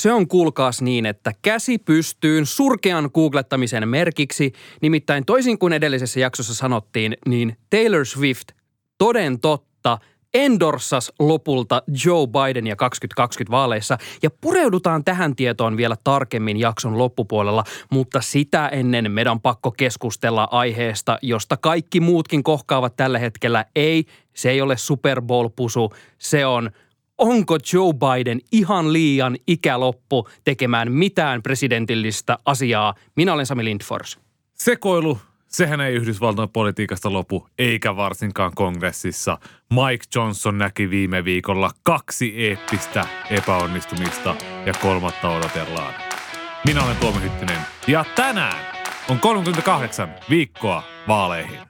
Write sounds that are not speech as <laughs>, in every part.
Se on kuulkaas niin, että käsi pystyyn surkean googlettamisen merkiksi. Nimittäin toisin kuin edellisessä jaksossa sanottiin, niin Taylor Swift toden totta endorsas lopulta Joe Bidenia 2020 vaaleissa ja pureudutaan tähän tietoon vielä tarkemmin jakson loppupuolella, mutta sitä ennen meidän on pakko keskustella aiheesta, josta kaikki muutkin kohkaavat tällä hetkellä. Ei, se ei ole Super Bowl-pusu, se on onko Joe Biden ihan liian ikäloppu tekemään mitään presidentillistä asiaa. Minä olen Sami Lindfors. Sekoilu, sehän ei Yhdysvaltojen politiikasta lopu, eikä varsinkaan kongressissa. Mike Johnson näki viime viikolla kaksi eeppistä epäonnistumista ja kolmatta odotellaan. Minä olen Tuomo Hyttinen ja tänään on 38 viikkoa vaaleihin.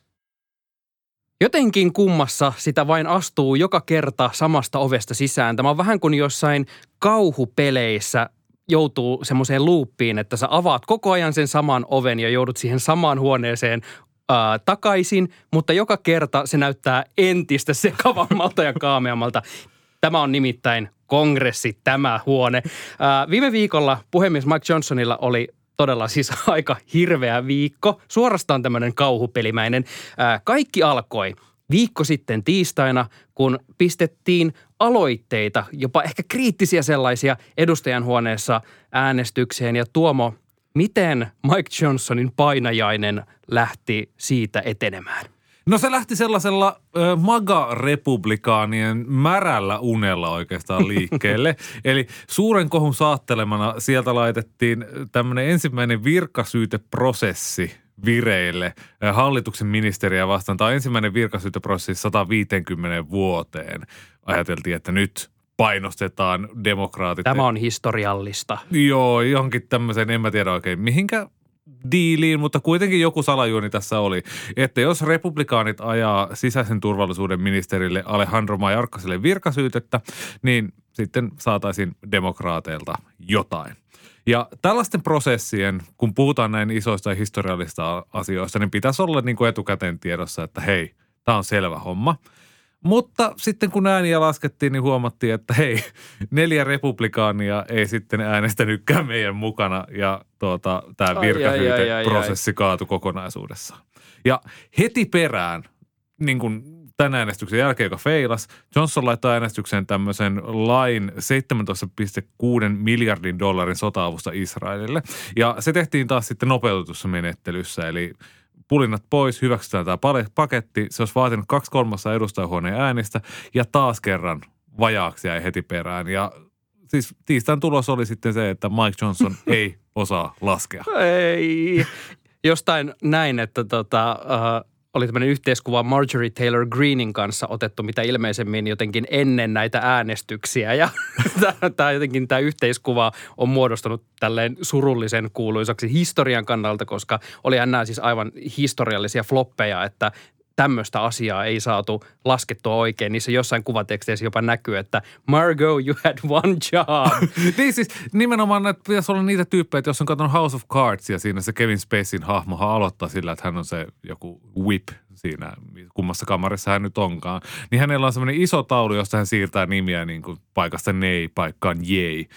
Jotenkin kummassa sitä vain astuu joka kerta samasta ovesta sisään. Tämä on vähän kuin jossain kauhupeleissä joutuu semmoiseen luuppiin, että sä avaat koko ajan sen saman oven ja joudut siihen samaan huoneeseen ää, takaisin, mutta joka kerta se näyttää entistä sekavammalta ja kaameammalta. Tämä on nimittäin kongressi, tämä huone. Ää, viime viikolla puhemies Mike Johnsonilla oli todella siis <laughs> aika hirveä viikko. Suorastaan tämmöinen kauhupelimäinen. Kaikki alkoi viikko sitten tiistaina, kun pistettiin aloitteita, jopa ehkä kriittisiä sellaisia edustajan huoneessa äänestykseen. Ja Tuomo, miten Mike Johnsonin painajainen lähti siitä etenemään? No se lähti sellaisella ö, maga-republikaanien märällä unella oikeastaan liikkeelle. <laughs> Eli suuren kohun saattelemana sieltä laitettiin tämmöinen ensimmäinen virkasyyteprosessi vireille hallituksen ministeriä vastaan. Tämä on ensimmäinen virkasyyteprosessi 150 vuoteen. Ajateltiin, että nyt painostetaan demokraatit. Tämä on historiallista. Joo, johonkin tämmöiseen, en mä tiedä oikein mihinkä diiliin, mutta kuitenkin joku salajuoni tässä oli, että jos republikaanit ajaa sisäisen turvallisuuden ministerille Alejandro Mayorkaselle virkasyytettä, niin sitten saataisiin demokraateilta jotain. Ja tällaisten prosessien, kun puhutaan näin isoista ja historiallisista asioista, niin pitäisi olla niin kuin etukäteen tiedossa, että hei, tämä on selvä homma – mutta sitten kun ääniä laskettiin, niin huomattiin, että hei, neljä republikaania ei sitten äänestänytkään meidän mukana ja tuota, tämä virkahyyteprosessi kaatui kokonaisuudessaan. Ja heti perään, niin kuin tämän äänestyksen jälkeen, joka feilas, Johnson laittoi äänestykseen tämmöisen lain 17,6 miljardin dollarin sota-avusta Israelille. Ja se tehtiin taas sitten nopeutetussa menettelyssä, eli pulinnat pois, hyväksytään tämä paketti. Se olisi vaatinut kaksi kolmassa edustajahuoneen äänistä ja taas kerran vajaaksi jäi heti perään. Ja siis tiistain tulos oli sitten se, että Mike Johnson <laughs> ei osaa laskea. Ei. Jostain näin, että tota, uh, oli tämmöinen yhteiskuva Marjorie Taylor Greenin kanssa otettu, mitä ilmeisemmin jotenkin ennen näitä äänestyksiä. Ja <laughs> tämä jotenkin tämä yhteiskuva on muodostunut tälleen surullisen kuuluisaksi historian kannalta, koska oli nämä siis aivan historiallisia floppeja, että tämmöistä asiaa ei saatu laskettua oikein. Niissä jossain kuvateksteissä jopa näkyy, että Margot, you had one job. <laughs> niin siis nimenomaan että pitäisi olla niitä tyyppejä, että jos on katsonut House of Cards ja siinä se Kevin Spacein hahmo aloittaa sillä, että hän on se joku whip siinä, kummassa kamarissa hän nyt onkaan. Niin hänellä on semmoinen iso taulu, josta hän siirtää nimiä niin kuin paikasta nei paikkaan jei.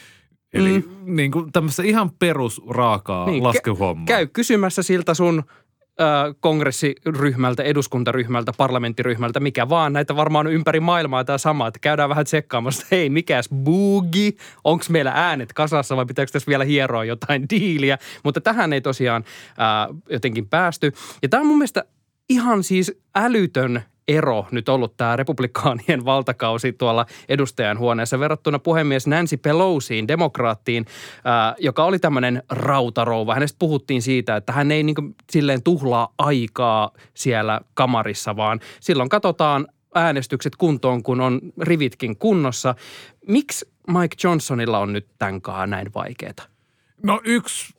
Eli mm. niin kuin tämmöistä ihan perusraakaa niin, laskehommaa. Käy kysymässä siltä sun kongressiryhmältä, eduskuntaryhmältä, parlamenttiryhmältä, mikä vaan. Näitä varmaan on ympäri maailmaa tämä sama, että käydään vähän tsekkaamassa, hei, mikäs boogi, onko meillä äänet kasassa vai pitääkö tässä vielä hieroa jotain diiliä. Mutta tähän ei tosiaan ää, jotenkin päästy. Ja tämä on mun mielestä ihan siis älytön ero nyt ollut tämä republikaanien <laughs> valtakausi tuolla edustajan huoneessa verrattuna puhemies Nancy Pelosiin, demokraattiin, ää, joka oli tämmöinen rautarouva. Hänestä puhuttiin siitä, että hän ei niin kuin, silleen tuhlaa aikaa siellä kamarissa, vaan silloin katsotaan äänestykset kuntoon, kun on rivitkin kunnossa. Miksi Mike Johnsonilla on nyt tämänkaan näin vaikeaa? No yksi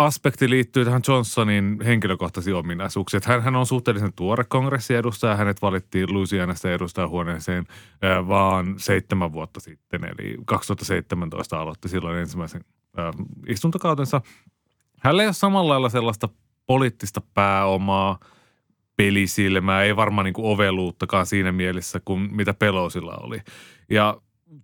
aspekti liittyy tähän Johnsonin henkilökohtaisiin ominaisuuksiin. Hän, hän on suhteellisen tuore kongressiedustaja. Hänet valittiin Louisianasta edustajahuoneeseen vaan seitsemän vuotta sitten. Eli 2017 aloitti silloin ensimmäisen äh, istuntokautensa. Hänellä ei ole samalla lailla sellaista poliittista pääomaa, pelisilmää, ei varmaan niin oveluuttakaan siinä mielessä kuin mitä Pelosilla oli. Ja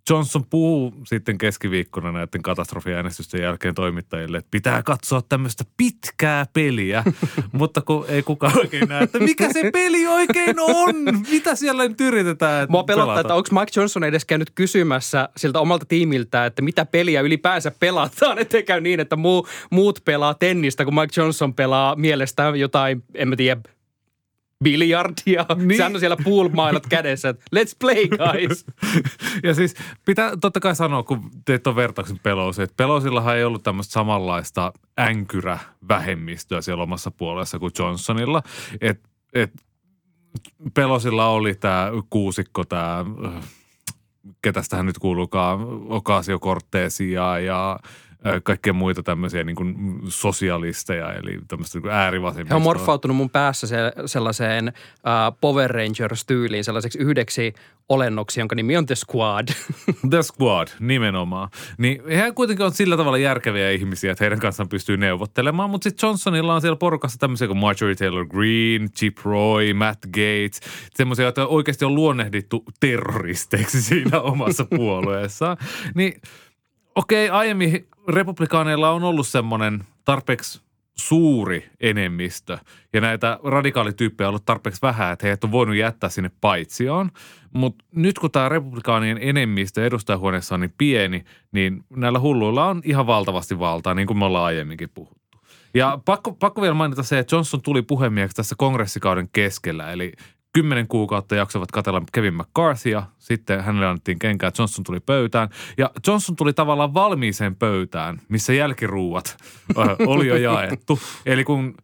Johnson puhuu sitten keskiviikkona näiden katastrofiäänestysten jälkeen toimittajille, että pitää katsoa tämmöistä pitkää peliä, <laughs> mutta kun ei kukaan oikein näe, että mikä se peli oikein on, mitä siellä nyt yritetään Mua pelottaa, pelata. että onko Mike Johnson edes käynyt kysymässä siltä omalta tiimiltä, että mitä peliä ylipäänsä pelataan, <laughs> ettei käy niin, että muu, muut pelaa tennistä, kun Mike Johnson pelaa mielestä jotain, en mä tiedä, biljardia. Niin. Sehän on siellä pool-mailat kädessä, että let's play guys. <laughs> Ja siis pitää totta kai sanoa, kun teet tuon vertauksen Pelosiin, että Pelosillahan ei ollut tämmöistä samanlaista änkyrä-vähemmistöä siellä omassa puolessa kuin Johnsonilla. Et, et Pelosilla oli tämä kuusikko, tämä, ketästä hän nyt kuuluukaan, Ocasio Cortesia ja kaikkea muita tämmöisiä niin kuin sosialisteja, eli tämmöistä niin äärivasemmistoa. He on morfautunut mun päässä se, sellaiseen uh, Power Rangers-tyyliin, sellaiseksi yhdeksi olennoksi, jonka nimi on The Squad. <laughs> The Squad, nimenomaan. Niin he kuitenkin on sillä tavalla järkeviä ihmisiä, että heidän kanssaan pystyy neuvottelemaan, mutta sitten Johnsonilla on siellä porukassa tämmöisiä kuin Marjorie Taylor Greene, Chip Roy, Matt Gates, semmoisia, joita oikeasti on luonnehdittu terroristeiksi siinä omassa <laughs> puolueessaan. Niin okei, aiemmin republikaaneilla on ollut semmoinen tarpeeksi suuri enemmistö ja näitä radikaalityyppejä on ollut tarpeeksi vähän, että heidät on voinut jättää sinne paitsioon. Mutta nyt kun tämä republikaanien enemmistö edustajahuoneessa on niin pieni, niin näillä hulluilla on ihan valtavasti valtaa, niin kuin me ollaan aiemminkin puhuttu. Ja pakko, pakko vielä mainita se, että Johnson tuli puhemieheksi tässä kongressikauden keskellä, eli kymmenen kuukautta jaksavat katella Kevin McCarthyä. Sitten hänelle annettiin kenkää, Johnson tuli pöytään. Ja Johnson tuli tavallaan valmiiseen pöytään, missä jälkiruuat <laughs> oli jo jaettu. Eli kun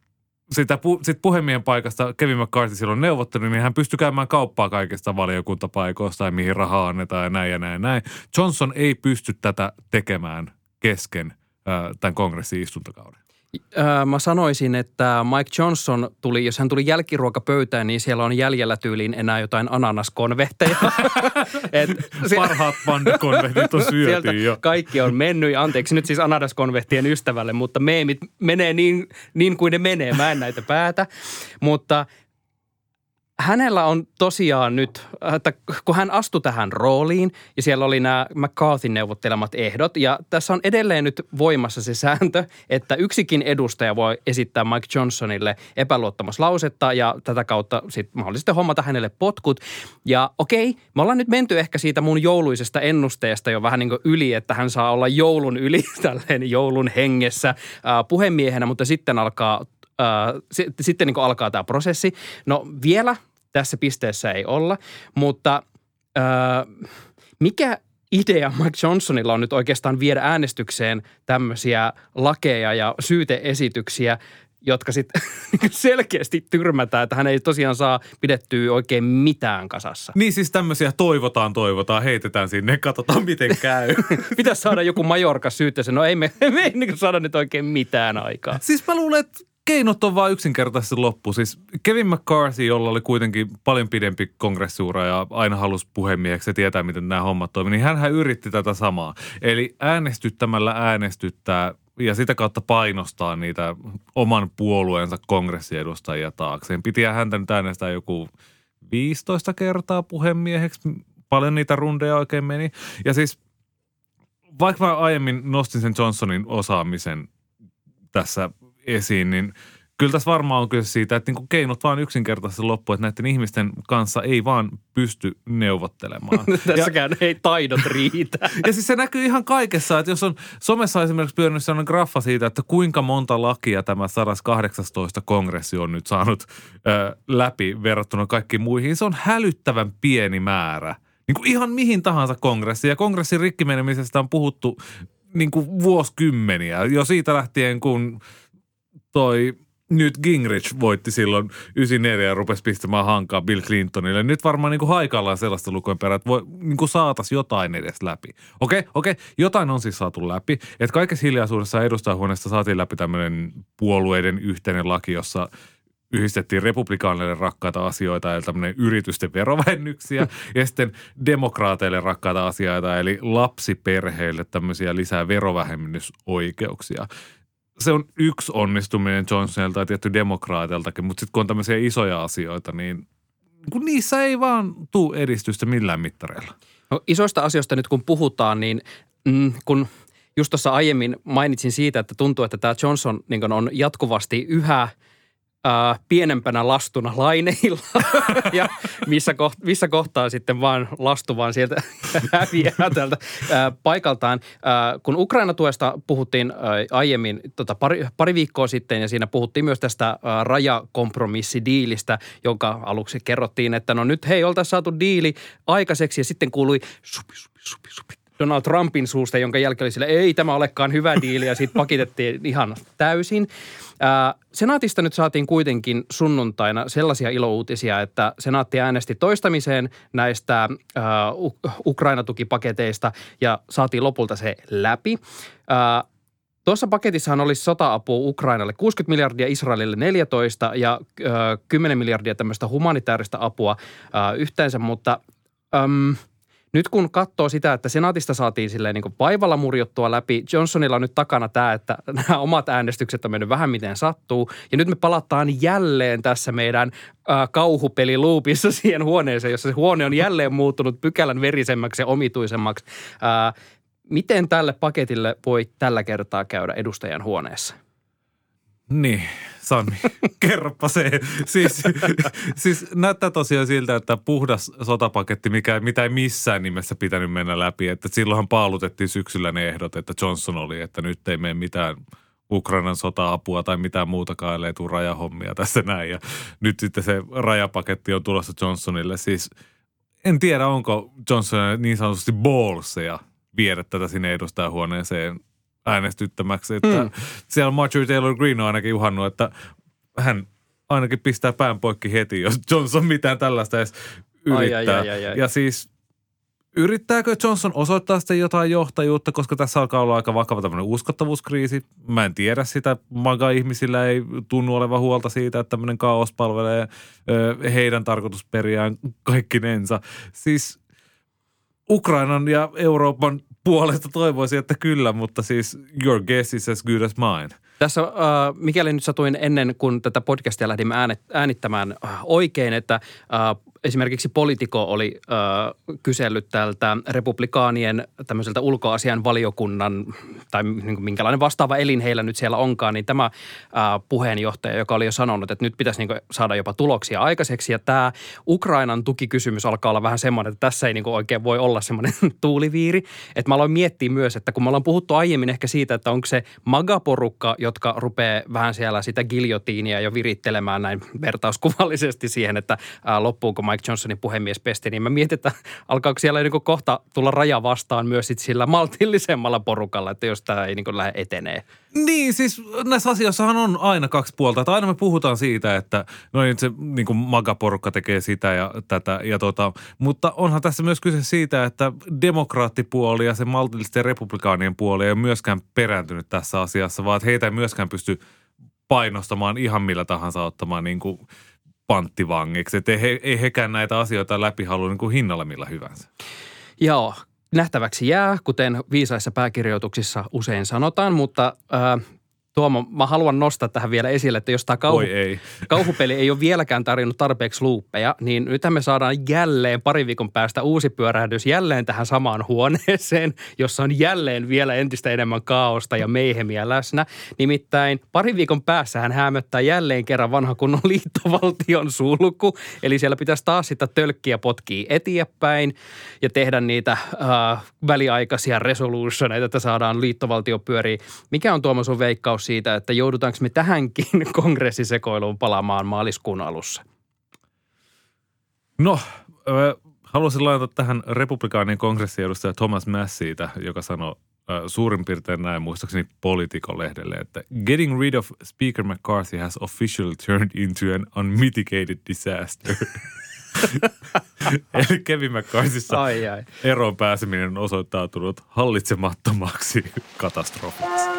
sitä pu, sit puhemiehen paikasta Kevin McCarthy silloin neuvotteli, niin hän pystyi käymään kauppaa kaikista valiokuntapaikoista ja mihin rahaa annetaan ja näin ja näin ja näin. Johnson ei pysty tätä tekemään kesken ö, tämän kongressin istuntokauden. Öö, mä sanoisin, että Mike Johnson tuli, jos hän tuli jälkiruokapöytään, niin siellä on jäljellä tyyliin enää jotain ananaskonvehteja. <laughs> Et se- Parhaat pandakonvehdit on sieltä syöty jo. kaikki on mennyt. Anteeksi nyt siis ananaskonvehtien ystävälle, mutta meemit menee niin, niin kuin ne menee. Mä en näitä päätä. Mutta hänellä on tosiaan nyt, että kun hän astui tähän rooliin ja siellä oli nämä McCarthyn neuvottelemat ehdot ja tässä on edelleen nyt voimassa se sääntö, että yksikin edustaja voi esittää Mike Johnsonille epäluottamuslausetta ja tätä kautta sitten mahdollisesti hommata hänelle potkut. Ja okei, me ollaan nyt menty ehkä siitä mun jouluisesta ennusteesta jo vähän niin kuin yli, että hän saa olla joulun yli <laughs> tälleen joulun hengessä äh, puhemiehenä, mutta sitten alkaa Äh, si- sitten niin alkaa tämä prosessi. No vielä tässä pisteessä ei olla, mutta äh, mikä idea Mike Johnsonilla on nyt oikeastaan viedä äänestykseen tämmöisiä lakeja ja syyteesityksiä, jotka sitten <laughs> selkeästi tyrmätään, että hän ei tosiaan saa pidettyä oikein mitään kasassa. Niin siis tämmöisiä toivotaan, toivotaan, heitetään sinne, katsotaan miten <laughs> käy. <laughs> Pitäisi saada joku Majorka syytteeseen. No ei me, me ei niin saada nyt oikein mitään aikaa. siis mä luulen, että keinot on vaan yksinkertaisesti loppu. Siis Kevin McCarthy, jolla oli kuitenkin paljon pidempi kongressiura ja aina halusi puhemieheksi ja tietää, miten nämä hommat toimii, niin hän yritti tätä samaa. Eli äänestyttämällä äänestyttää ja sitä kautta painostaa niitä oman puolueensa kongressiedustajia taakseen. Piti häntä nyt äänestää joku 15 kertaa puhemieheksi. Paljon niitä rundeja oikein meni. Ja siis vaikka mä aiemmin nostin sen Johnsonin osaamisen tässä esiin, niin kyllä tässä varmaan on kyse siitä, että niin keinot vaan yksinkertaisesti loppu, että näiden ihmisten kanssa ei vaan pysty neuvottelemaan. <laughs> ja, Tässäkään ei taidot riitä. <laughs> ja siis se näkyy ihan kaikessa, että jos on somessa esimerkiksi pyörinyt sellainen graffa siitä, että kuinka monta lakia tämä 118 kongressi on nyt saanut ö, läpi verrattuna kaikkiin muihin, se on hälyttävän pieni määrä. Niin kuin ihan mihin tahansa kongressiin. Ja kongressin rikkimenemisestä on puhuttu niin kuin vuosikymmeniä. Jo siitä lähtien, kun toi Newt Gingrich voitti silloin 94 ja rupesi pistämään hankaa Bill Clintonille. Nyt varmaan niin kuin haikaillaan sellaista lukujen perään, että voi, niin kuin saataisiin jotain edes läpi. Okei, okei, jotain on siis saatu läpi. Että kaikessa hiljaisuudessa edustajahuoneesta saatiin läpi tämmöinen puolueiden yhteinen laki, jossa yhdistettiin republikaaneille rakkaita asioita, eli tämmöinen yritysten verovähennyksiä, <laughs> ja sitten demokraateille rakkaita asioita, eli lapsiperheille tämmöisiä lisää verovähennysoikeuksia se on yksi onnistuminen Johnsonilta ja tietty demokraatiltakin, mutta sitten kun on tämmöisiä isoja asioita, niin kun niissä ei vaan tuu edistystä millään mittareilla. No, isoista asioista nyt kun puhutaan, niin mm, kun just tuossa aiemmin mainitsin siitä, että tuntuu, että tämä Johnson niin on jatkuvasti yhä – ää, pienempänä lastuna laineilla <laughs> ja missä, koht, missä kohtaa sitten vaan lastu vaan sieltä <laughs> häviää tältä ää, paikaltaan. Ää, kun Ukraina-tuesta puhuttiin aiemmin tota, pari, pari viikkoa sitten ja siinä puhuttiin myös tästä rajakompromissidiilistä, jonka aluksi kerrottiin, että no nyt hei, oltaisiin saatu diili aikaiseksi ja sitten kuului supi, supi, supi, supi Donald Trumpin suusta, jonka jälkeen oli sille, ei tämä olekaan hyvä diili ja siitä pakitettiin ihan täysin. Senaatista nyt saatiin kuitenkin sunnuntaina sellaisia ilouutisia, että senaatti äänesti toistamiseen näistä Ukraina-tukipaketeista ja saatiin lopulta se läpi. Tuossa paketissahan olisi sota-apua Ukrainalle 60 miljardia, Israelille 14 ja 10 miljardia tämmöistä humanitaarista apua yhteensä, mutta – nyt kun katsoo sitä, että senaatista saatiin silleen niin vaivalla murjottua läpi, Johnsonilla on nyt takana tämä, että <laughs> nämä omat äänestykset on mennyt vähän miten sattuu. Ja nyt me palataan jälleen tässä meidän kauhupeliluupissa <laughs> siihen huoneeseen, jossa se huone on jälleen muuttunut pykälän verisemmäksi ja omituisemmaksi. Äh, miten tälle paketille voi tällä kertaa käydä edustajan huoneessa? Niin, Sami, <laughs> kerropa se. Siis, siis näyttää tosiaan siltä, että puhdas sotapaketti, mikä, mitä ei missään nimessä pitänyt mennä läpi. Että silloinhan paalutettiin syksyllä ne ehdot, että Johnson oli, että nyt ei mene mitään Ukrainan sota-apua tai mitään muutakaan, ellei tule rajahommia tässä näin. Ja nyt sitten se rajapaketti on tulossa Johnsonille. Siis en tiedä, onko Johnson niin sanotusti ballseja viedä tätä sinne edustajahuoneeseen äänestyttämäksi. Että mm. Siellä Marjorie Taylor Greene on ainakin uhannut, että hän ainakin pistää pään poikki heti, jos Johnson mitään tällaista edes yrittää. Ai, ai, ai, ai. Ja siis yrittääkö Johnson osoittaa sitten jotain johtajuutta, koska tässä alkaa olla aika vakava tämmöinen uskottavuuskriisi. Mä en tiedä sitä. Maga-ihmisillä ei tunnu olevan huolta siitä, että tämmöinen kaos palvelee ö, heidän tarkoitusperiään kaikkinensa. Siis Ukrainan ja Euroopan puolesta toivoisin, että kyllä, mutta siis your guess is as good as mine. Tässä, äh, mikäli nyt satuin ennen kuin tätä podcastia lähdimme äänittämään äh, oikein, että äh, esimerkiksi Politico oli äh, kysellyt tältä republikaanien tämmöiseltä ulkoasian valiokunnan, tai niin minkälainen vastaava elin heillä nyt siellä onkaan, niin tämä äh, puheenjohtaja, joka oli jo sanonut, että nyt pitäisi niin kuin saada jopa tuloksia aikaiseksi. Ja tämä Ukrainan tukikysymys alkaa olla vähän semmoinen, että tässä ei niin oikein voi olla semmoinen <laughs> tuuliviiri. Että mä aloin miettiä myös, että kun me ollaan puhuttu aiemmin ehkä siitä, että onko se magaporukka, jotka rupeaa vähän siellä sitä giljotiinia jo virittelemään näin vertauskuvallisesti siihen, että äh, loppuuko Mike Johnsonin puhemies pesti, niin mä mietin, että alkaako siellä niin kohta tulla raja vastaan myös sit sillä maltillisemmalla porukalla, että jos tämä ei niin lähde etenee. Niin, siis näissä asioissahan on aina kaksi puolta. Että aina me puhutaan siitä, että no niin, se niin kuin magaporukka tekee sitä ja tätä. Ja tota, mutta onhan tässä myös kyse siitä, että demokraattipuoli ja se maltillisten republikaanien puoli ei ole myöskään perääntynyt tässä asiassa, vaan että heitä ei myöskään pysty painostamaan ihan millä tahansa ottamaan niin kuin – panttivangiksi. Että ei, he, ei hekään näitä asioita läpi halua niin kuin hinnalla millä hyvänsä. Joo, nähtäväksi jää, kuten viisaissa pääkirjoituksissa usein sanotaan, mutta äh, Tuomo, mä haluan nostaa tähän vielä esille, että jos tämä kauhu, ei. <laughs> kauhupeli ei ole vieläkään tarjonnut tarpeeksi luuppeja, niin nythän me saadaan jälleen pari viikon päästä uusi pyörähdys jälleen tähän samaan huoneeseen, jossa on jälleen vielä entistä enemmän kaaosta ja meihemiä läsnä. Nimittäin pari viikon päässä hän hämöttää jälleen kerran vanha kunnon liittovaltion sulku, eli siellä pitäisi taas sitä tölkkiä potkia eteenpäin ja tehdä niitä äh, väliaikaisia resolutioneita, että saadaan liittovaltio pyöriä. Mikä on Tuomo sun veikkaus ajatus siitä, että joudutaanko me tähänkin <laughs> kongressisekoiluun palaamaan maaliskuun alussa? No, haluaisin laittaa tähän republikaanien kongressiedustaja Thomas Masseytä, joka sanoi suurin piirtein näin muistaakseni Politico-lehdelle, että Getting rid of Speaker McCarthy has officially turned into an unmitigated disaster. <laughs> Eli Kevin McCarthyssa Ai ai. eroon pääseminen on osoittautunut hallitsemattomaksi katastrofiksi.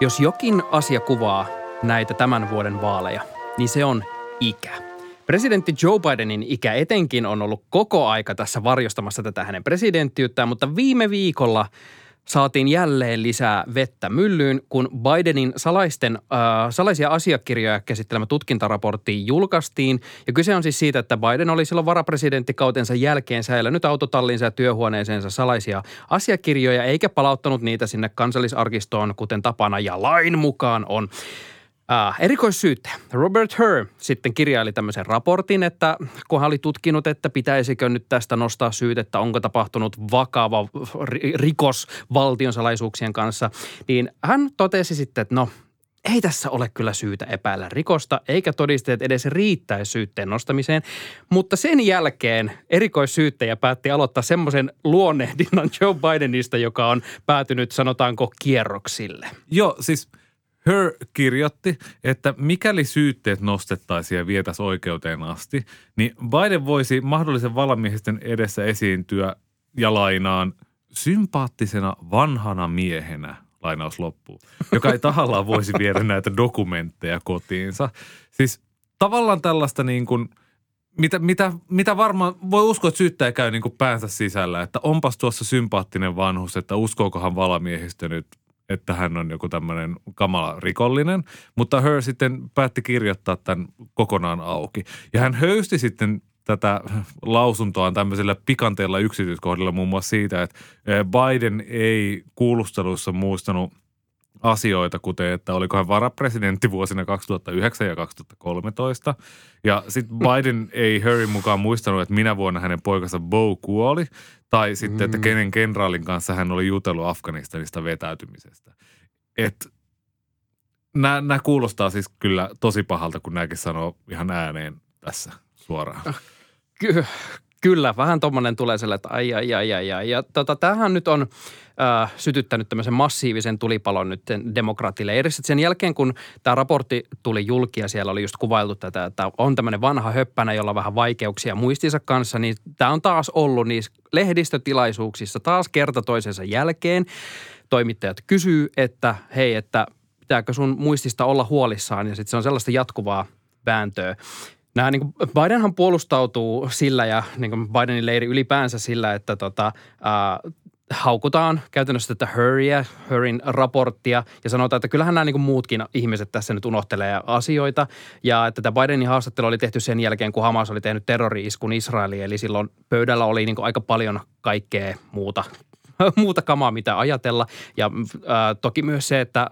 Jos jokin asia kuvaa näitä tämän vuoden vaaleja, niin se on ikä. Presidentti Joe Bidenin ikä etenkin on ollut koko aika tässä varjostamassa tätä hänen presidenttiyttään, mutta viime viikolla saatiin jälleen lisää vettä myllyyn, kun Bidenin salaisten, äh, salaisia asiakirjoja käsittelemä tutkintaraportti julkaistiin. Ja kyse on siis siitä, että Biden oli silloin varapresidenttikautensa jälkeen säilynyt autotallinsa ja työhuoneeseensa salaisia asiakirjoja, eikä palauttanut niitä sinne kansallisarkistoon, kuten tapana ja lain mukaan on. Äh, erikoissyyttäjä Robert Hur sitten kirjaili tämmöisen raportin, että kun hän oli tutkinut, että pitäisikö nyt tästä nostaa syytettä, onko tapahtunut vakava ri- rikos valtionsalaisuuksien kanssa, niin hän totesi sitten, että no ei tässä ole kyllä syytä epäillä rikosta, eikä todisteet edes riittäisi syytteen nostamiseen. Mutta sen jälkeen erikoissyyttäjä päätti aloittaa semmoisen luonnehdinnan Joe Bidenista, joka on päätynyt, sanotaanko, kierroksille. Joo, siis Her kirjoitti, että mikäli syytteet nostettaisiin ja vietäisiin oikeuteen asti, niin Biden voisi mahdollisen valamiehisten edessä esiintyä ja lainaan sympaattisena vanhana miehenä, lainaus loppuu, joka ei tahallaan voisi viedä näitä dokumentteja kotiinsa. Siis tavallaan tällaista niin kuin, mitä, mitä, mitä varmaan voi uskoa, että syyttäjä käy niin kuin päänsä sisällä, että onpas tuossa sympaattinen vanhus, että uskookohan valamiehistö nyt että hän on joku tämmöinen kamala rikollinen, mutta Her sitten päätti kirjoittaa tämän kokonaan auki. Ja hän höysti sitten tätä lausuntoaan tämmöisellä pikanteella yksityiskohdilla muun muassa siitä, että eh, Biden ei kuulusteluissa muistanut asioita, kuten että oliko hän varapresidentti vuosina 2009 ja 2013. Ja sitten Biden ei Harryn mukaan muistanut, että minä vuonna hänen poikansa Bo kuoli, tai sitten, että kenen kenraalin kanssa hän oli jutellut Afganistanista vetäytymisestä. Et nämä kuulostaa siis kyllä tosi pahalta, kun nämäkin sanoo ihan ääneen tässä suoraan. Ky- kyllä, vähän tuommoinen tulee sellainen, että ai, ai, ai, ai, ai. Ja tota, tämähän nyt on äh, sytyttänyt tämmöisen massiivisen tulipalon nyt demokraattileirissä. Sen jälkeen, kun tämä raportti tuli julki ja siellä oli just kuvailtu tätä, että on tämmöinen vanha höppänä, jolla on vähän vaikeuksia muistinsa kanssa, niin tämä on taas ollut niissä lehdistötilaisuuksissa taas kerta toisensa jälkeen. Toimittajat kysyy, että hei, että pitääkö sun muistista olla huolissaan ja sitten se on sellaista jatkuvaa vääntöä. Nämä, niin kuin Bidenhan puolustautuu sillä ja niin kuin Bidenin leiri ylipäänsä sillä, että tota, ää, haukutaan käytännössä tätä Hurryä, Hurryn raporttia ja sanotaan, että kyllähän nämä niin kuin muutkin ihmiset tässä nyt unohtelee asioita. Ja että tämä Bidenin haastattelu oli tehty sen jälkeen, kun Hamas oli tehnyt terrori-iskun Israeliin. Eli silloin pöydällä oli niin kuin aika paljon kaikkea muuta <laughs> muuta kamaa, mitä ajatella. Ja ää, toki myös se, että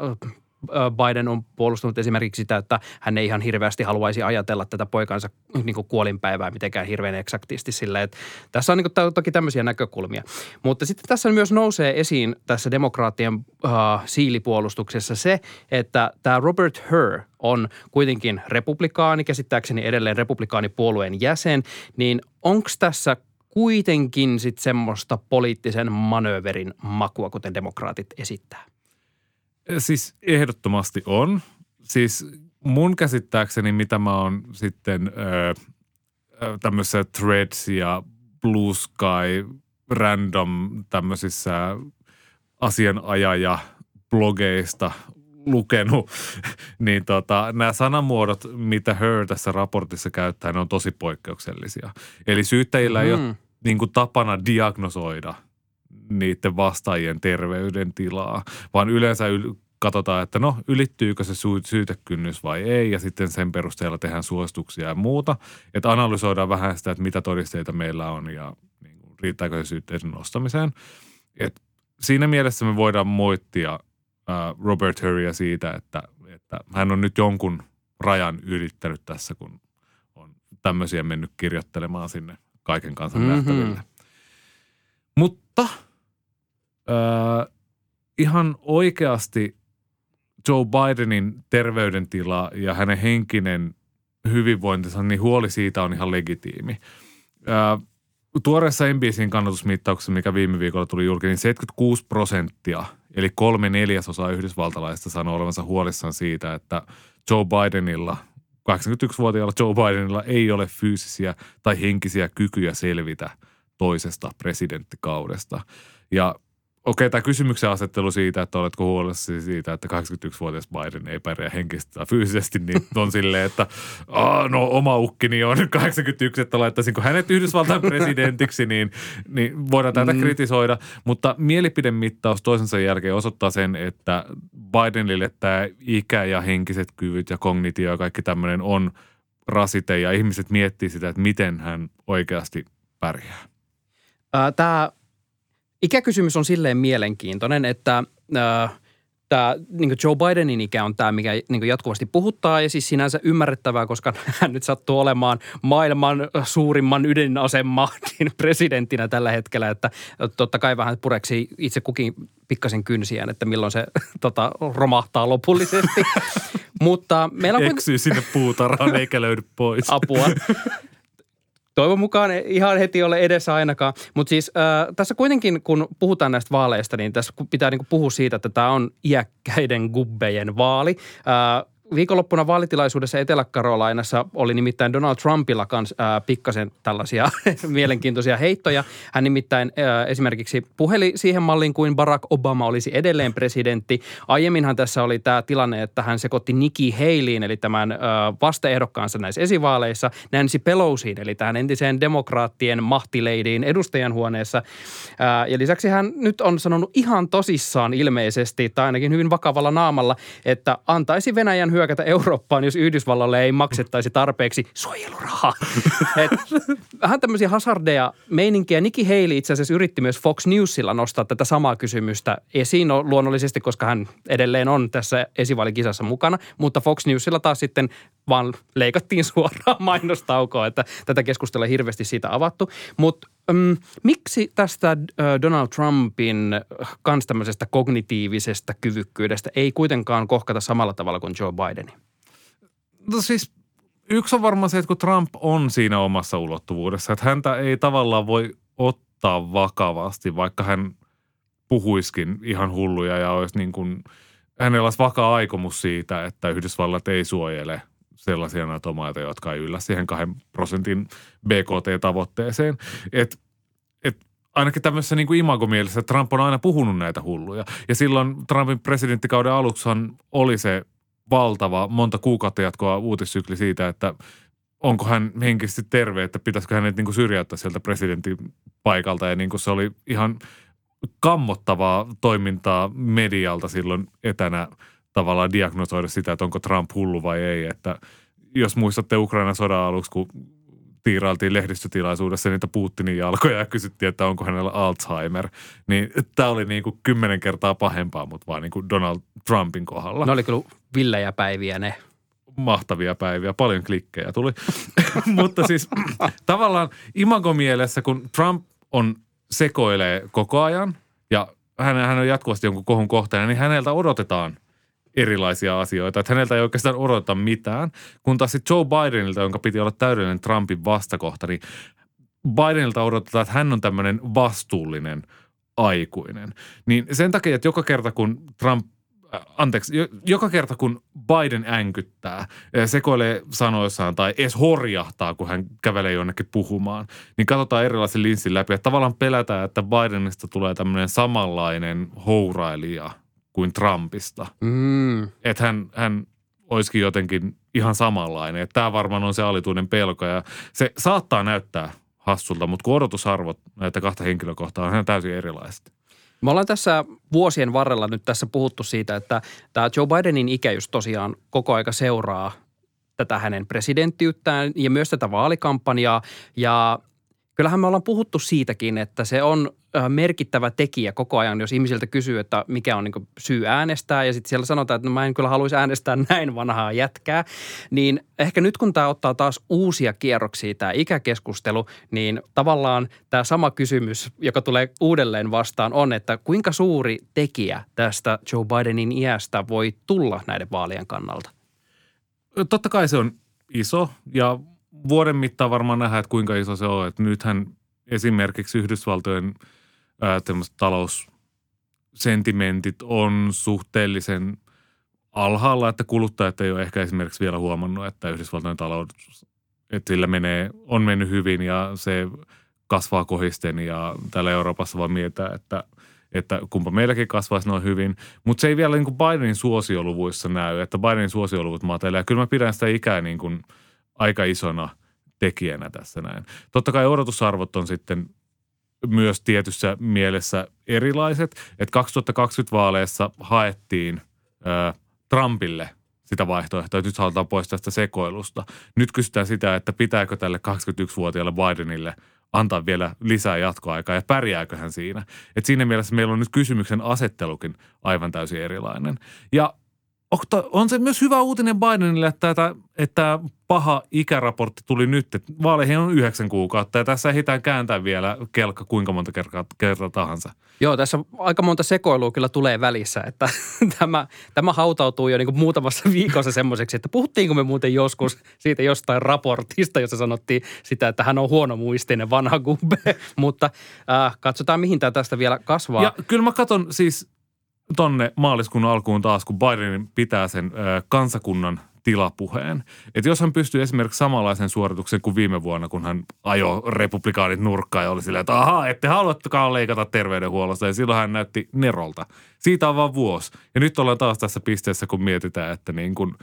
Biden on puolustanut esimerkiksi sitä, että hän ei ihan hirveästi haluaisi ajatella tätä poikansa niin kuin kuolinpäivää mitenkään hirveän eksaktisti sillä, että tässä on niin kuin, toki tämmöisiä näkökulmia. Mutta sitten tässä myös nousee esiin tässä demokraattien uh, siilipuolustuksessa se, että tämä Robert Hur on kuitenkin republikaani, käsittääkseni edelleen republikaanipuolueen jäsen, niin onko tässä kuitenkin sitten semmoista poliittisen manööverin makua, kuten demokraatit esittää? Siis ehdottomasti on. Siis mun käsittääkseni, mitä mä oon sitten öö, tämmöisissä Threads ja Blue Sky random tämmöisissä asianajaja blogeista lukenut, <laughs> niin tota, nämä sanamuodot, mitä Her tässä raportissa käyttää, ne on tosi poikkeuksellisia. Eli syyttäjillä mm. ei ole niin kuin tapana diagnosoida – niiden vastaajien terveydentilaa, vaan yleensä yl- katsotaan, että no ylittyykö se syytekynnys vai ei ja sitten sen perusteella tehdään suosituksia ja muuta. Että analysoidaan vähän sitä, että mitä todisteita meillä on ja niin kuin, riittääkö se syytteiden nostamiseen. Et siinä mielessä me voidaan moittia Robert Hurrya siitä, että, että hän on nyt jonkun rajan ylittänyt tässä, kun on tämmöisiä mennyt kirjoittelemaan sinne kaiken kansan mm-hmm. nähtäville. Mutta – öö, ihan oikeasti Joe Bidenin terveydentila ja hänen henkinen hyvinvointinsa, niin huoli siitä on ihan legitiimi. Ää, tuoreessa NBCin kannatusmittauksessa, mikä viime viikolla tuli julki, niin 76 prosenttia, eli kolme neljäsosaa yhdysvaltalaisista sanoo olevansa huolissaan siitä, että Joe Bidenilla, 81-vuotiaalla Joe Bidenilla ei ole fyysisiä tai henkisiä kykyjä selvitä toisesta presidenttikaudesta. Ja Okei, tämä kysymyksen asettelu siitä, että oletko huolissasi siitä, että 81-vuotias Biden ei pärjää henkisesti tai fyysisesti, niin <laughs> on silleen, että no oma ukkini on <laughs> 81, että laittaisinko hänet Yhdysvaltain <laughs> presidentiksi, niin, niin voidaan tätä mm. kritisoida. Mutta mielipidemittaus toisensa jälkeen osoittaa sen, että Bidenille tämä ikä ja henkiset kyvyt ja kognitio ja kaikki tämmöinen on rasite ja ihmiset miettii sitä, että miten hän oikeasti pärjää. Tämä ikäkysymys on silleen mielenkiintoinen, että äh, tämä niin Joe Bidenin ikä on tämä, mikä niin jatkuvasti puhuttaa ja siis sinänsä ymmärrettävää, koska <laughs> hän nyt sattuu olemaan maailman suurimman ydinasemahdin <laughs> presidenttinä tällä hetkellä, että totta kai vähän pureksi itse kukin pikkasen kynsiään, että milloin se <laughs> tota, romahtaa lopullisesti. Mutta meillä on... Eksyy sinne puutarhaan eikä löydy pois. Apua. Toivon mukaan ihan heti ole edessä ainakaan. Mutta siis äh, tässä kuitenkin, kun puhutaan näistä vaaleista, niin tässä pitää niinku puhua siitä, että tämä on iäkkäiden gubbejen vaali. Äh, Viikonloppuna vaalitilaisuudessa Etelä-Karolainassa oli nimittäin Donald Trumpilla kans äh, pikkasen tällaisia <laughs> mielenkiintoisia heittoja. Hän nimittäin äh, esimerkiksi puheli siihen malliin kuin Barack Obama olisi edelleen presidentti. Aiemminhan tässä oli tämä tilanne, että hän sekoitti Nikki Haleyin, eli tämän äh, vastaehdokkaansa näissä esivaaleissa, Nancy Pelosiin, eli tähän entiseen demokraattien mahtileidiin edustajanhuoneessa. Äh, ja lisäksi hän nyt on sanonut ihan tosissaan ilmeisesti, tai ainakin hyvin vakavalla naamalla, että antaisi Venäjän hyökätä Eurooppaan, jos Yhdysvallalle ei maksettaisi tarpeeksi suojelurahaa. <laughs> Et, vähän tämmöisiä hazardeja meininkiä. Nikki Haley itse asiassa yritti myös Fox Newsilla nostaa tätä samaa kysymystä esiin no, luonnollisesti, koska hän edelleen on tässä esivaalikisassa mukana. Mutta Fox Newsilla taas sitten vaan leikattiin <laughs> suoraan mainostaukoa, että tätä keskustelua hirveästi siitä avattu. Mutta um, miksi tästä Donald Trumpin kans tämmöisestä kognitiivisesta kyvykkyydestä ei kuitenkaan kohkata samalla tavalla kuin Joe Bideni? No siis yksi on varmaan se, että kun Trump on siinä omassa ulottuvuudessa, että häntä ei tavallaan voi ottaa vakavasti, vaikka hän puhuiskin ihan hulluja ja olisi niin kuin, hänellä olisi vakaa aikomus siitä, että Yhdysvallat ei suojele – sellaisia natomaita, jotka ei yllä siihen kahden prosentin BKT-tavoitteeseen. Et, et ainakin tämmöisessä niin kuin imagomielessä Trump on aina puhunut näitä hulluja. Ja silloin Trumpin presidenttikauden aluksihan oli se valtava, monta kuukautta jatkoa uutissykli siitä, että onko hän henkisesti terve, että pitäisikö hänet niin kuin syrjäyttää sieltä presidentin paikalta. Ja niin kuin se oli ihan kammottavaa toimintaa medialta silloin etänä – tavallaan diagnosoida sitä, että onko Trump hullu vai ei. Että jos muistatte Ukrainan sodan aluksi, kun tiirailtiin lehdistötilaisuudessa niitä Putinin jalkoja ja kysyttiin, että onko hänellä Alzheimer. Niin tämä oli niin kuin kymmenen kertaa pahempaa, mutta vaan niin kuin Donald Trumpin kohdalla. Ne oli kyllä villejä päiviä ne. Mahtavia päiviä, paljon klikkejä tuli. <laughs> mutta siis tavallaan imagomielessä, kun Trump on sekoilee koko ajan ja hän, hän on jatkuvasti jonkun kohun kohteena, niin häneltä odotetaan – erilaisia asioita. Että häneltä ei oikeastaan odota mitään. Kun taas Joe Bidenilta, jonka piti olla täydellinen Trumpin vastakohta, niin Bidenilta odotetaan, että hän on tämmöinen vastuullinen aikuinen. Niin sen takia, että joka kerta kun Trump äh, anteeksi, joka kerta kun Biden änkyttää, äh, sekoilee sanoissaan tai edes horjahtaa, kun hän kävelee jonnekin puhumaan, niin katsotaan erilaisen linssin läpi. Että tavallaan pelätään, että Bidenista tulee tämmöinen samanlainen hourailija – kuin Trumpista. Mm. Että hän, hän olisikin jotenkin ihan samanlainen. Että tämä varmaan on se alituinen pelko ja se saattaa näyttää hassulta, mutta kun odotusarvot näitä kahta henkilökohtaa on ihan täysin erilaiset. Me ollaan tässä vuosien varrella nyt tässä puhuttu siitä, että tämä Joe Bidenin ikä just tosiaan koko aika seuraa tätä hänen presidenttiyttään ja myös tätä vaalikampanjaa. Ja kyllähän me ollaan puhuttu siitäkin, että se on merkittävä tekijä koko ajan, jos ihmisiltä kysyy, että mikä on niin syy äänestää ja sitten siellä sanotaan, että no mä en kyllä haluaisi äänestää <laughs> näin vanhaa jätkää, niin ehkä nyt kun tämä ottaa taas uusia kierroksia tämä ikäkeskustelu, niin tavallaan tämä sama kysymys, joka tulee uudelleen vastaan on, että kuinka suuri tekijä tästä Joe Bidenin iästä voi tulla näiden vaalien kannalta? Totta kai se on iso ja vuoden mittaan varmaan nähdään, että kuinka iso se on. Että nythän esimerkiksi Yhdysvaltojen ää, taloussentimentit on suhteellisen alhaalla, että kuluttajat ei ole ehkä esimerkiksi vielä huomannut, että Yhdysvaltojen talous, että sillä menee, on mennyt hyvin ja se kasvaa kohisten ja täällä Euroopassa vaan mietitään, että, että kumpa meilläkin kasvaisi noin hyvin. Mutta se ei vielä niin kuin Bidenin suosioluvuissa näy, että Bidenin suosioluvut matelee. Kyllä mä pidän sitä ikää niin kuin aika isona tekijänä tässä näin. Totta kai odotusarvot on sitten myös tietyssä mielessä erilaiset. Että 2020 vaaleissa haettiin Trumpille sitä vaihtoehtoa, että nyt halutaan pois tästä sekoilusta. Nyt kysytään sitä, että pitääkö tälle 21-vuotiaalle Bidenille antaa vielä lisää jatkoaikaa ja pärjääkö hän siinä. Et siinä mielessä meillä on nyt kysymyksen asettelukin aivan täysin erilainen. Ja on se myös hyvä uutinen Bidenille, että, että, että paha ikäraportti tuli nyt. Että vaaleihin on yhdeksän kuukautta ja tässä ehditään kääntää vielä kelkka kuinka monta kertaa, kertaa tahansa. Joo, tässä aika monta sekoilua kyllä tulee välissä, että <laughs> tämä, tämä hautautuu jo niin kuin muutamassa <laughs> viikossa semmoiseksi, että puhuttiinko me muuten joskus siitä jostain raportista, jossa sanottiin sitä, että hän on huono muistinen vanha gubbe, <laughs> mutta äh, katsotaan mihin tämä tästä vielä kasvaa. Ja kyllä mä katson siis tonne maaliskuun alkuun taas, kun Biden pitää sen ö, kansakunnan tilapuheen. Että jos hän pystyy esimerkiksi samanlaisen suorituksen kuin viime vuonna, kun hän ajoi republikaanit nurkkaan ja oli silleen, että ahaa, ette haluattakaan leikata terveydenhuollosta. Ja silloin hän näytti nerolta. Siitä on vaan vuosi. Ja nyt ollaan taas tässä pisteessä, kun mietitään, että niin kuin –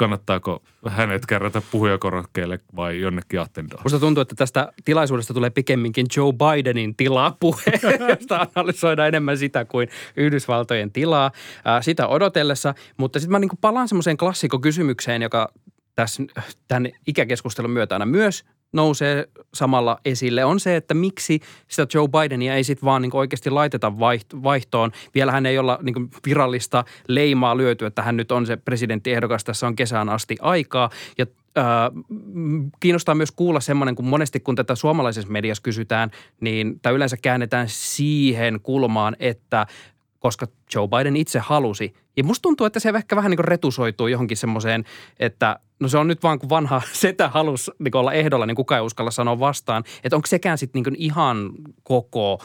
kannattaako hänet kärrätä puhujakorokkeelle vai jonnekin attendoon? Musta tuntuu, että tästä tilaisuudesta tulee pikemminkin Joe Bidenin tilapuhe, <laughs> josta analysoidaan enemmän sitä kuin Yhdysvaltojen tilaa ää, sitä odotellessa. Mutta sitten mä niin palaan semmoiseen klassikokysymykseen, joka tässä, tämän ikäkeskustelun myötä aina myös nousee samalla esille, on se, että miksi sitä Joe Bidenia ei sitten vaan niin oikeasti laiteta vaihtoon. Vielä hän ei olla niin virallista leimaa lyöty, että hän nyt on se presidenttiehdokas, tässä on kesään asti aikaa. Ja kiinnostaa myös kuulla semmoinen, kun monesti kun tätä suomalaisessa mediassa kysytään, niin tämä yleensä käännetään siihen kulmaan, että koska Joe Biden itse halusi. Ja musta tuntuu, että se ehkä vähän niin retusoituu johonkin semmoiseen, että no se on nyt vaan kun vanha <laughs> setä halusi niin olla ehdolla, niin kukaan ei uskalla sanoa vastaan. Että onko sekään sitten niin ihan koko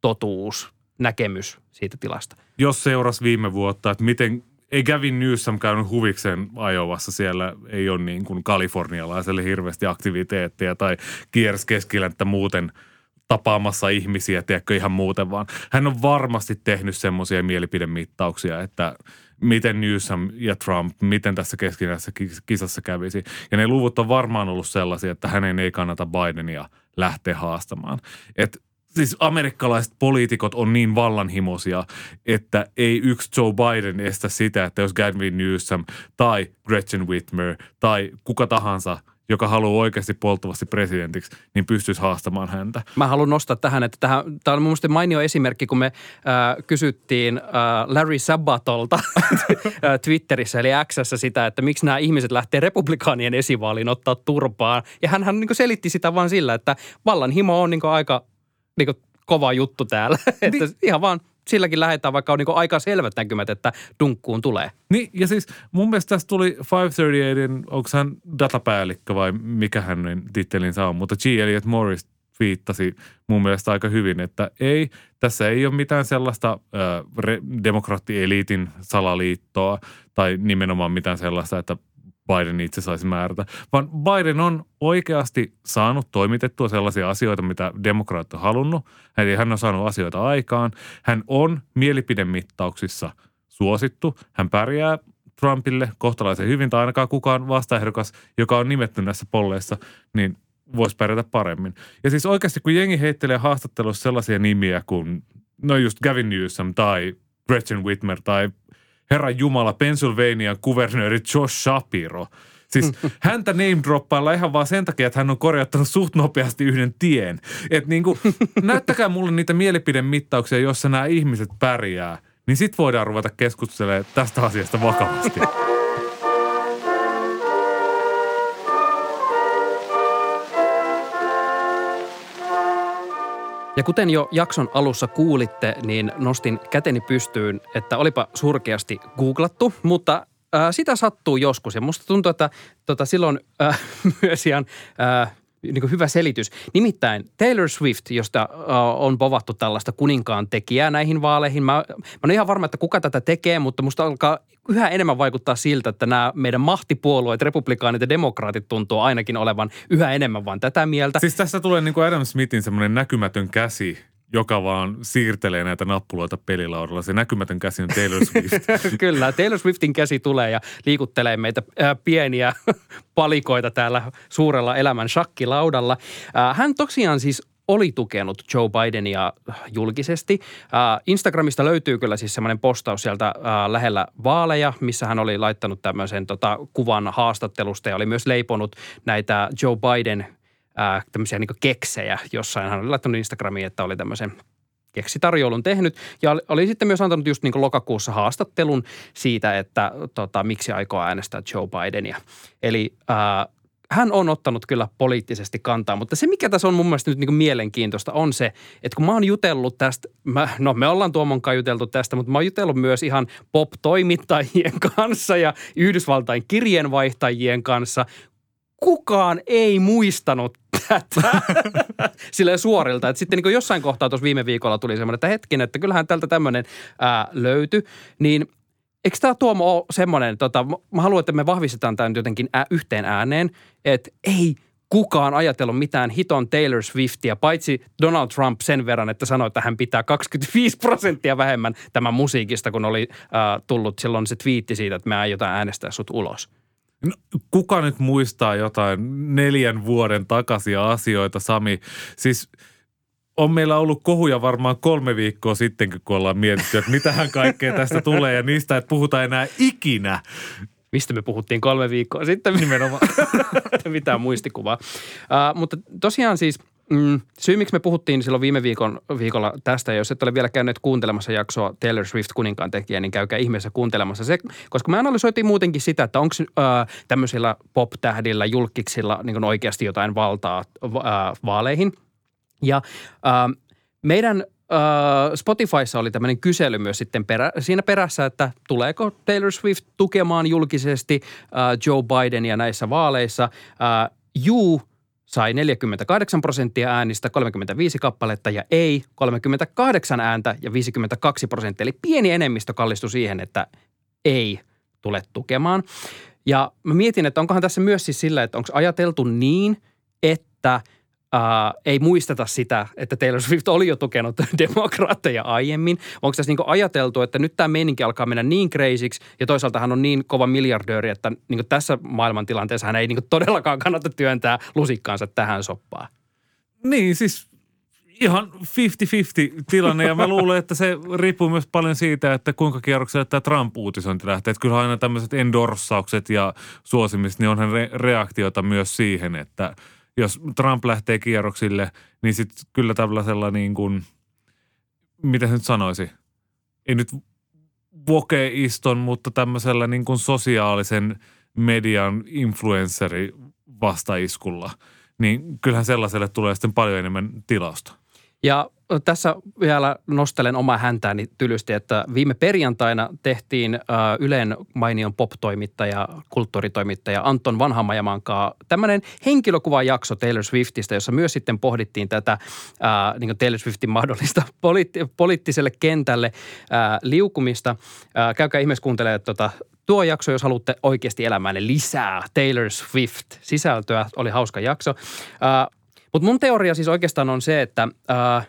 totuus, näkemys siitä tilasta? Jos seurasi viime vuotta, että miten ei Gavin Newsom käynyt huvikseen ajovassa. Siellä ei ole niin kuin kalifornialaiselle hirveästi aktiviteetteja tai kiersi keskilänttä muuten – tapaamassa ihmisiä, tiedätkö, ihan muuten vaan. Hän on varmasti tehnyt semmoisia mielipidemittauksia, että miten Newsom ja Trump, miten tässä keskinäisessä kisassa kävisi. Ja ne luvut on varmaan ollut sellaisia, että hänen ei kannata Bidenia lähteä haastamaan. Et siis amerikkalaiset poliitikot on niin vallanhimoisia, että ei yksi Joe Biden estä sitä, että jos Gavin Newsom tai Gretchen Whitmer tai kuka tahansa – joka haluaa oikeasti polttavasti presidentiksi, niin pystyisi haastamaan häntä. Mä haluan nostaa tähän, että tähän, tämä on mun mielestä mainio esimerkki, kun me äh, kysyttiin äh, Larry Sabatolta <laughs> Twitterissä eli Xssä sitä, että miksi nämä ihmiset lähtee republikaanien esivaaliin ottaa turpaan. Ja hän, hän niin selitti sitä vaan sillä, että vallanhimo on niin aika niin kova juttu täällä. <laughs> että niin. ihan vaan silläkin lähdetään, vaikka on niin aika selvät näkymät, että dunkkuun tulee. Niin, ja siis mun mielestä tästä tuli 538, onko hän datapäällikkö vai mikä hänen tittelinsä on, mutta G. Elliot Morris viittasi mun mielestä aika hyvin, että ei, tässä ei ole mitään sellaista demokraattieliitin salaliittoa tai nimenomaan mitään sellaista, että Biden itse saisi määrätä, vaan Biden on oikeasti saanut toimitettua sellaisia asioita, mitä demokraat on halunnut. Eli hän on saanut asioita aikaan. Hän on mielipidemittauksissa suosittu. Hän pärjää Trumpille kohtalaisen hyvin, tai ainakaan kukaan vastaehdokas, joka on nimetty näissä polleissa, niin voisi pärjätä paremmin. Ja siis oikeasti, kun jengi heittelee haastattelussa sellaisia nimiä kuin, no just Gavin Newsom tai Gretchen Whitmer tai Herran Jumala, Pennsylvania kuvernööri Josh Shapiro. Siis <laughs> häntä name droppailla ihan vaan sen takia, että hän on korjattanut suht nopeasti yhden tien. Että niin kuin, <laughs> näyttäkää mulle niitä mielipidemittauksia, jossa nämä ihmiset pärjää. Niin sit voidaan ruveta keskustelemaan tästä asiasta vakavasti. Ja kuten jo jakson alussa kuulitte, niin nostin käteni pystyyn, että olipa surkeasti googlattu, mutta äh, sitä sattuu joskus ja musta tuntuu, että tota, silloin äh, <laughs> myös ihan äh, niin kuin hyvä selitys. Nimittäin Taylor Swift, josta uh, on povattu tällaista kuninkaan tekijää näihin vaaleihin. Mä, mä en ole ihan varma, että kuka tätä tekee, mutta musta alkaa yhä enemmän vaikuttaa siltä, että nämä meidän mahtipuolueet, republikaanit ja demokraatit tuntuu ainakin olevan yhä enemmän vaan tätä mieltä. Siis tässä tulee niin kuin Adam Smithin semmoinen näkymätön käsi, joka vaan siirtelee näitä nappuloita pelilaudalla. Se näkymätön käsi on Taylor Swift. <laughs> Kyllä, Taylor Swiftin käsi tulee ja liikuttelee meitä äh, pieniä <laughs> palikoita täällä suurella elämän shakkilaudalla. Äh, hän tosiaan siis oli tukenut Joe Bidenia julkisesti. Äh, Instagramista löytyy kyllä siis semmoinen postaus sieltä äh, lähellä vaaleja, missä hän oli laittanut tämmöisen tota, kuvan haastattelusta ja oli myös leiponut näitä Joe Biden tämmöisiä niin keksejä jossain. Hän oli laittanut Instagramiin, että oli tämmöisen keksitarjoulun tehnyt. Ja oli sitten myös antanut just niin lokakuussa haastattelun siitä, että tota, miksi aikoo äänestää Joe Bidenia. Eli ää, hän on ottanut kyllä poliittisesti kantaa, mutta se mikä tässä on mun mielestä nyt niin kuin mielenkiintoista on se, että kun mä oon jutellut tästä, mä, no me ollaan Tuomon juteltu tästä, mutta mä oon jutellut myös ihan pop-toimittajien <laughs> kanssa ja Yhdysvaltain kirjeenvaihtajien kanssa, kukaan ei muistanut tätä <laughs> silleen suorilta. Että sitten niin jossain kohtaa tuossa viime viikolla tuli semmoinen, että hetken, että kyllähän tältä tämmöinen löytyi. Niin eikö tämä Tuomo ole semmoinen, tota, mä haluan, että me vahvistetaan tämän jotenkin ä, yhteen ääneen, että ei kukaan ajatellut mitään hiton Taylor Swiftia, paitsi Donald Trump sen verran, että sanoi, että hän pitää 25 prosenttia vähemmän tämän musiikista, kun oli äh, tullut silloin se twiitti siitä, että me aiotaan äänestää sut ulos. No, kuka nyt muistaa jotain neljän vuoden takaisia asioita, Sami? Siis on meillä ollut kohuja varmaan kolme viikkoa sitten, kun ollaan mietitty, että mitähän kaikkea tästä tulee ja niistä, että puhutaan enää ikinä. Mistä me puhuttiin kolme viikkoa sitten? Nimenomaan. <laughs> Mitään muistikuvaa. Uh, mutta tosiaan siis – Mm, syy, miksi me puhuttiin silloin viime viikon, viikolla tästä, jos et ole vielä käynyt kuuntelemassa jaksoa Taylor Swift kuninkaan tekijä, niin käykää ihmeessä kuuntelemassa se, koska me analysoitiin muutenkin sitä, että onko äh, tämmöisillä pop-tähdillä, julkiksilla niin oikeasti jotain valtaa äh, vaaleihin. Ja äh, meidän Spotifyssa oli tämmöinen kysely myös sitten perä, siinä perässä, että tuleeko Taylor Swift tukemaan julkisesti uh, Joe Bidenia näissä vaaleissa. Uh, juu, sai 48 prosenttia äänistä, 35 kappaletta ja ei 38 ääntä ja 52 prosenttia. Eli pieni enemmistö kallistui siihen, että ei tule tukemaan. Ja mä mietin, että onkohan tässä myös siis sillä, että onko ajateltu niin, että – Uh, ei muisteta sitä, että Taylor Swift oli jo tukenut <laughs> demokraatteja aiemmin. Onko tässä niin ajateltu, että nyt tämä meininki alkaa mennä niin kreisiksi ja toisaalta hän on niin kova miljardööri, että niin tässä maailmantilanteessa hän ei niin todellakaan kannata työntää lusikkaansa tähän soppaan. Niin, siis ihan 50-50 tilanne ja mä <laughs> luulen, että se riippuu myös paljon siitä, että kuinka kierroksella tämä Trump-uutisointi lähtee. Että kyllähän aina tämmöiset endorsaukset ja suosimiset, niin onhan re- reaktiota myös siihen, että – jos Trump lähtee kierroksille, niin sitten kyllä tällaisella niin kuin, mitä nyt sanoisi, ei nyt vokeiston, mutta tämmöisellä niin kuin sosiaalisen median influensseri vastaiskulla, niin kyllähän sellaiselle tulee sitten paljon enemmän tilausta. Ja tässä vielä nostelen omaa häntääni tylysti, että viime perjantaina tehtiin uh, Ylen mainion pop-toimittaja, kulttuuritoimittaja Anton Vanhamajamankaa tämmöinen henkilökuvajakso Taylor Swiftistä, jossa myös sitten pohdittiin tätä uh, niin Taylor Swiftin mahdollista <laughs> poliitt- poliittiselle kentälle uh, liukumista. Uh, käykää ihmeessä kuuntelemaan tuota, tuo jakso, jos haluatte oikeasti elämään lisää Taylor Swift-sisältöä. Oli hauska jakso. Mutta mun teoria siis oikeastaan on se, että äh,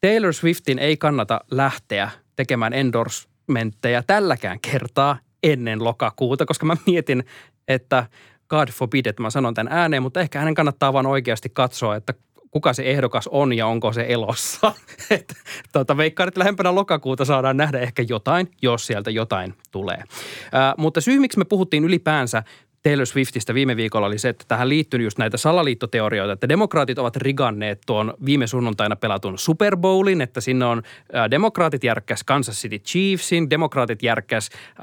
Taylor Swiftin ei kannata lähteä tekemään endorsementteja tälläkään kertaa ennen lokakuuta, koska mä mietin, että God forbid, että mä sanon tämän ääneen, mutta ehkä hänen kannattaa vaan oikeasti katsoa, että kuka se ehdokas on ja onko se elossa. <laughs> Et, tuota, veikkaan, että lähempänä lokakuuta saadaan nähdä ehkä jotain, jos sieltä jotain tulee. Ää, mutta syy, miksi me puhuttiin ylipäänsä Taylor Swiftistä viime viikolla oli se, että tähän liittyy just näitä salaliittoteorioita, että demokraatit ovat riganneet tuon viime sunnuntaina pelatun Super Bowlin, että sinne on äh, demokraatit järkkäs Kansas City Chiefsin, demokraatit järkkäs äh,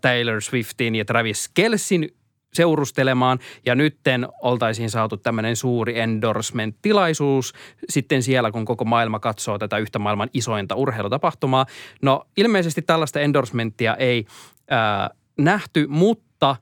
Taylor Swiftin ja Travis Kelsin seurustelemaan ja nytten oltaisiin saatu tämmöinen suuri endorsement-tilaisuus sitten siellä, kun koko maailma katsoo tätä yhtä maailman isointa urheilutapahtumaa. No ilmeisesti tällaista endorsementtia ei äh, nähty, mutta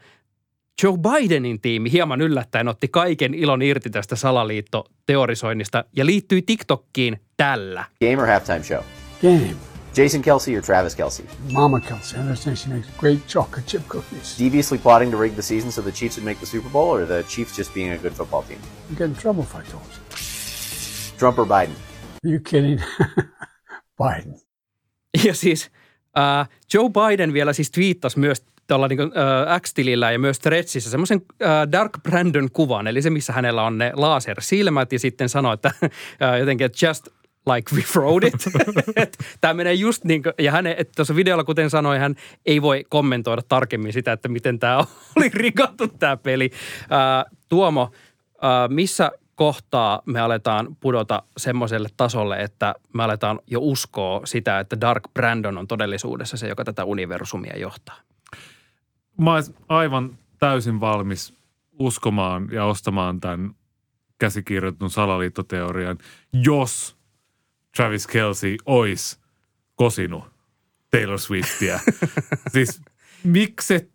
Joe Bidenin tiimi hieman yllättäen otti kaiken ilon irti tästä salaliittoteorisoinnista ja liittyi TikTokkiin tällä. Game or halftime show? Game. Jason Kelsey or Travis Kelsey? Mama Kelsey. I understand she makes great chocolate chip cookies. Deviously plotting to rig the season so the Chiefs would make the Super Bowl, or the Chiefs just being a good football team? You get in trouble if I told you. Trump or Biden? Are you kidding? <laughs> Biden. Ja siis äh, Joe Biden vielä siis twiittasi myös tuolla niin äh, X-tilillä ja myös Threadsissa semmoisen äh, Dark Brandon kuvan, eli se, missä hänellä on ne lasersilmät ja sitten sanoi, että äh, jotenkin, että just like we wrote it. <laughs> Tämä menee just niin kuin, ja hän, että tuossa videolla, kuten sanoi, hän ei voi kommentoida tarkemmin sitä, että miten tämä <laughs> oli rikattu tämä peli. Äh, Tuomo, äh, missä kohtaa me aletaan pudota semmoiselle tasolle, että me aletaan jo uskoa sitä, että Dark Brandon on todellisuudessa se, joka tätä universumia johtaa. Mä olisin aivan täysin valmis uskomaan ja ostamaan tämän käsikirjoitetun salaliittoteorian, jos Travis Kelsey olisi kosinut Taylor Swiftia. <laughs> siis miksi et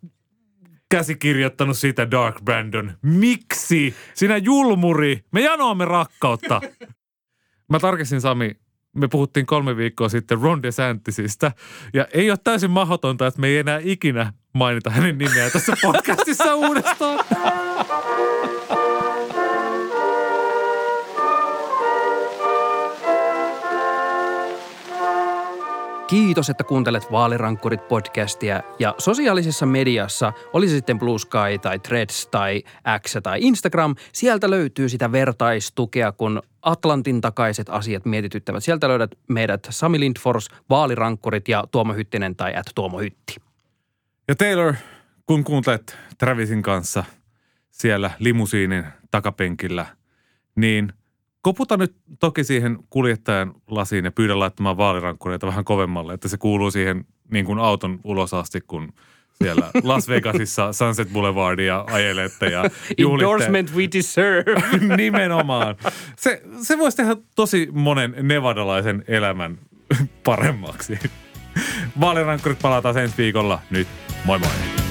käsikirjoittanut sitä Dark Brandon? Miksi? Sinä julmuri, me janoamme rakkautta. <laughs> Mä tarkistin Sami, me puhuttiin kolme viikkoa sitten Ron DeSantisista, ja ei ole täysin mahdotonta, että me ei enää ikinä mainita hänen nimeään tässä podcastissa uudestaan. <laughs> Kiitos, että kuuntelet Vaalirankkurit podcastia ja sosiaalisessa mediassa, oli se sitten Blue Sky tai Threads tai X tai Instagram, sieltä löytyy sitä vertaistukea, kun Atlantin takaiset asiat mietityttävät. Sieltä löydät meidät Sami Lindfors, Vaalirankkurit ja Tuomo Hyttinen tai at Tuomo Hytti. Ja Taylor, kun kuuntelet Travisin kanssa siellä limusiinin takapenkillä, niin koputa nyt toki siihen kuljettajan lasiin ja pyydä laittamaan vaalirankkureita vähän kovemmalle, että se kuuluu siihen niin kuin auton ulos asti, kun siellä <laughs> Las Vegasissa Sunset Boulevardia ajelette ja <laughs> juhlitte. Endorsement we deserve. <laughs> Nimenomaan. Se, se voisi tehdä tosi monen nevadalaisen elämän paremmaksi. Vaalirankkurit palataan ensi viikolla. Nyt moi moi.